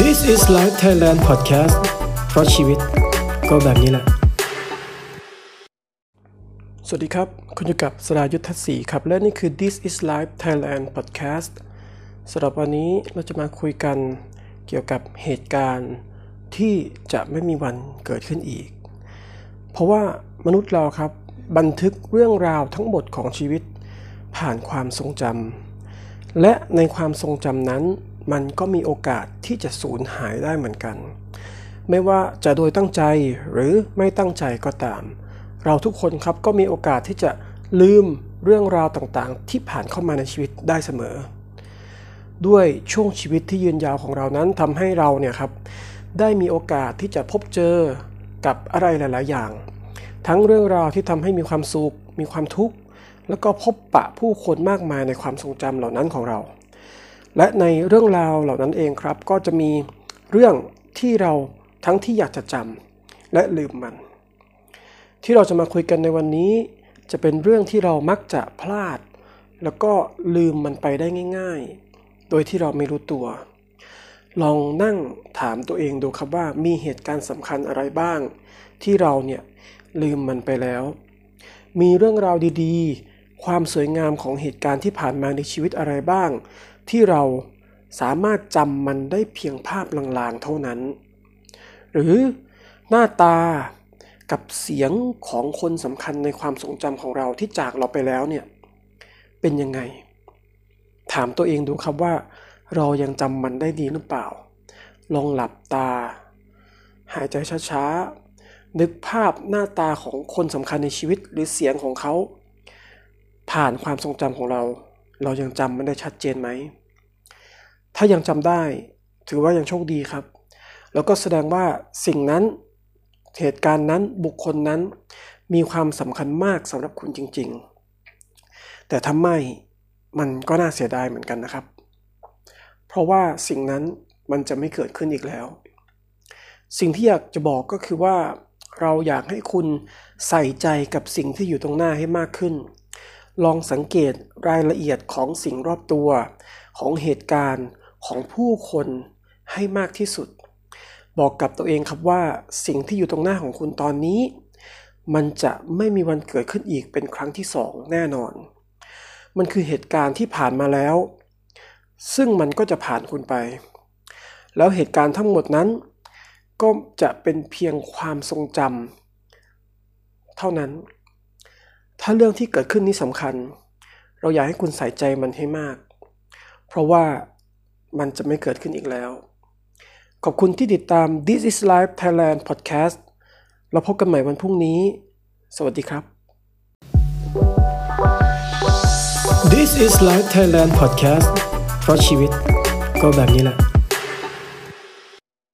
This is Life Thailand Podcast เพราะชีวิตก็แบบนี้แหละ สวัสดีครับ คุณอยู่กับสรายุทธศรีครับ และนี่คือ This is Life Thailand Podcast สำหรับวันนี้เราจะมาคุยกันเกี่ยวกับเหตุการณ์ที่จะไม่มีวันเกิดขึ้นอีก เพราะว่ามนุษย์เราครับ บันทึกเรื่องราวทั้งหมดของชีวิตผ่านความทรงจำ และในความทรงจำนั้น มันก็มีโอกาสที่จะสูญหายได้เหมือนกัน ไม่ว่าจะโดยตั้งใจหรือไม่ตั้งใจก็ตาม เราทุกคนครับก็มีโอกาสที่จะลืมเรื่องราวต่างๆ ที่ผ่านเข้ามาในชีวิตได้เสมอ ด้วยช่วงชีวิตที่ยืนยาวของเรานั้นทำให้เราเนี่ยครับได้มีโอกาสที่จะพบเจอกับอะไรหลาย ๆ อย่าง ทั้งเรื่องราวที่ทำให้มีความสุข มีความทุกข์ แล้วก็พบปะผู้คนมากมายในความทรงจำเหล่านั้นของเรา และในเรื่องราวเหล่านั้นเองครับ ก็จะมีเรื่องที่เราทั้งที่อยากจะจำและลืมมัน ที่เราจะมาคุยกันในวันนี้ จะเป็นเรื่องที่เรามักจะพลาด แล้วก็ลืมมันไปได้ง่าย ๆ โดยที่เราไม่รู้ตัว ลองนั่งถามตัวเองดูครับว่ามีเหตุการณ์สำคัญอะไรบ้าง ที่เราเนี่ยลืมมันไปแล้ว มีเรื่องราวดีๆ ความสวยงามของเหตุการณ์ที่ผ่านมาในชีวิตอะไรบ้าง ที่เราสามารถจำมันได้เพียงภาพลางๆเท่านั้น หรือหน้าตากับเสียงของคนสำคัญในความทรงจำของเราที่จากเราไปแล้วเนี่ยเป็นยังไง ถามตัวเองดูครับว่า เรายังจำมันได้ดีหรือเปล่า ลองหลับตา หายใจช้าๆนึกภาพหน้าตาของคนสำคัญในชีวิตหรือเสียงของเขา ผ่านความทรงจำของเรา เรายังจำมันได้ชัดเจนไหม ถ้ายังจำได้ ถือว่ายังโชคดีครับ แล้วก็แสดงว่าสิ่งนั้นเหตุการณ์นั้นบุคคลนั้น มีความสำคัญมากสำหรับคุณจริง ๆ แต่ถ้าไม่มันก็น่าเสียดายเหมือนกันนะครับ เพราะว่าสิ่งนั้นมันจะไม่เกิดขึ้นอีกแล้ว สิ่งที่อยากจะบอกก็คือว่า เราอยากให้คุณใส่ใจกับสิ่งที่อยู่ตรงหน้าให้มากขึ้น ลองสังเกตรายละเอียดของสิ่งรอบตัว ของเหตุการณ์ของผู้คนให้มากที่สุด บอกกับตัวเองครับว่าสิ่งที่อยู่ตรงหน้าของคุณตอนนี้ มันจะไม่มีวันเกิดขึ้นอีกเป็นครั้งที่สองแน่นอน มันคือเหตุการณ์ที่ผ่านมาแล้ว ซึ่งมันก็จะผ่านคุณไป แล้วเหตุการณ์ทั้งหมดนั้น ก็จะเป็นเพียงความทรงจำเท่านั้น ถ้าเรื่องที่เกิดขึ้นนี้สำคัญ เราอยากให้คุณใส่ใจมันให้มาก เพราะว่ามันจะไม่เกิดขึ้นอีกแล้ว ขอบคุณที่ติดตาม This is Life Thailand Podcast เราพบกันใหม่วันพรุ่งนี้ สวัสดีครับ This is Life Thailand Podcast เพราะชีวิตก็แบบนี้แหละ